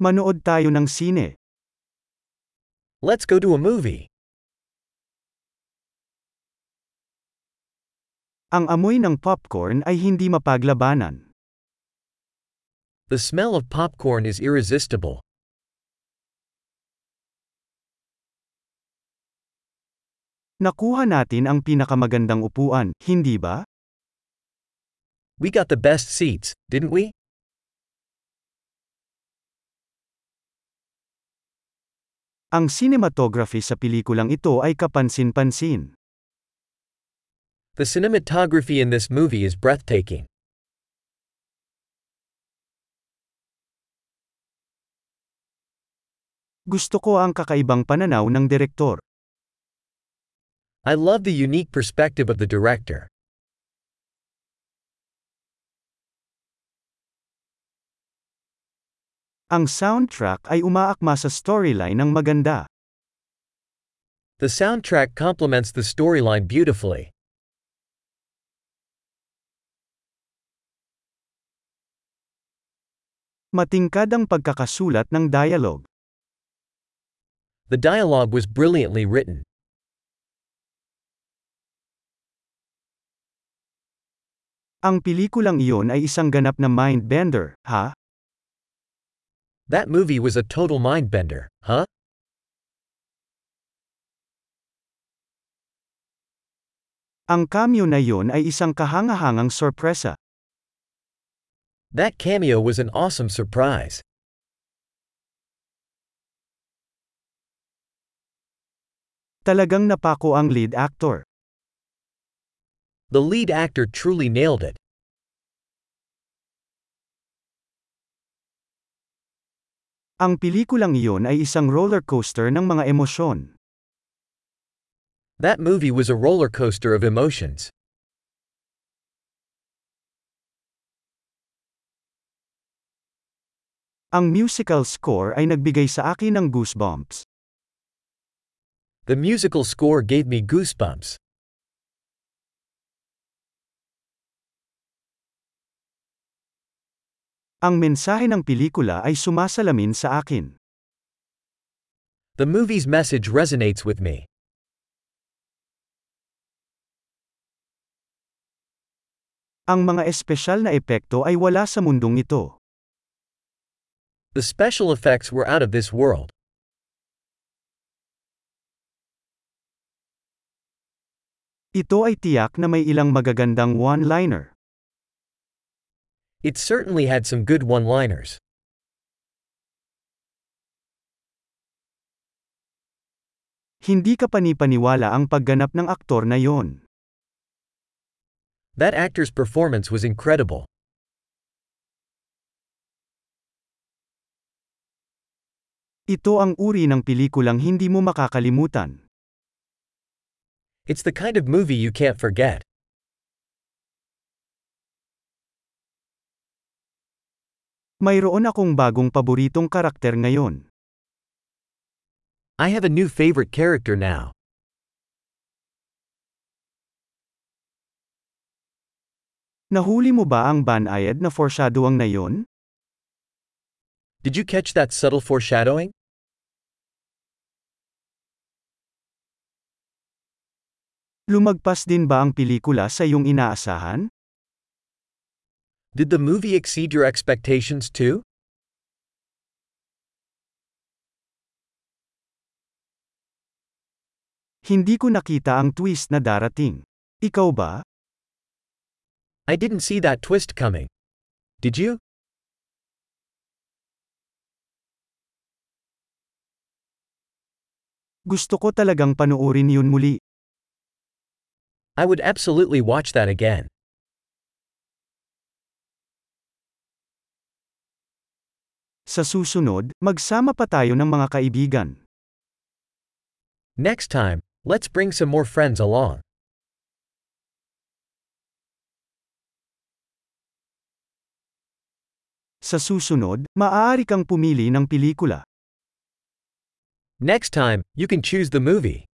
Manood tayo ng sine. Let's go to a movie. Ang amoy ng popcorn ay hindi mapaglabanan. The smell of popcorn is irresistible. Nakuha natin ang pinakamagandang upuan, hindi ba? We got the best seats, didn't we? Ang cinematography sa pelikulang ito ay kapansin-pansin. The cinematography in this movie is breathtaking. Gusto ko ang kakaibang pananaw ng direktor. I love the unique perspective of the director. Ang soundtrack ay umaakma sa storyline ng maganda. The soundtrack complements the storyline beautifully. Matingkad ang pagkakasulat ng dialogue. The dialogue was brilliantly written. Ang pelikulang iyon ay isang ganap na mind-bender, ha? That movie was a total mindbender, huh? Ang cameo na iyon ay isang kahangahangang sorpresa. That cameo was an awesome surprise. Talagang napako ang lead actor. The lead actor truly nailed it. Ang pelikulang iyon ay isang roller coaster ng mga emosyon. That movie was a roller coaster of emotions. Ang musical score ay nagbigay sa akin ng goosebumps. The musical score gave me goosebumps. Ang mensahe ng pelikula ay sumasalamin sa akin. The movie's message resonates with me. Ang mga espesyal na epekto ay wala sa mundong ito. The special effects were out of this world. Ito ay tiyak na may ilang magagandang one-liner. It certainly had some good one liners. Hindi ka panipaniwala ang pagganap ng aktor na yon. That actor's performance was incredible. Ito ang uri ng pelikulang hindi mo makakalimutan. It's the kind of movie you can't forget. Mayroon akong bagong paboritong karakter ngayon. I have a new favorite character now. Nahuli mo ba ang banayad na foreshadowing na yon? Did you catch that subtle foreshadowing? Lumagpas din ba ang pelikula sa iyong inaasahan? Did the movie exceed your expectations too? Hindi ko nakita ang twist na darating. Ikaw ba? I didn't see that twist coming. Did you? Gusto ko talagang panoorin yun muli. I would absolutely watch that again. Sa susunod, magsama pa tayo ng mga kaibigan. Next time, let's bring some more friends along. Sa susunod, maaari kang pumili ng pelikula. Next time, you can choose the movie.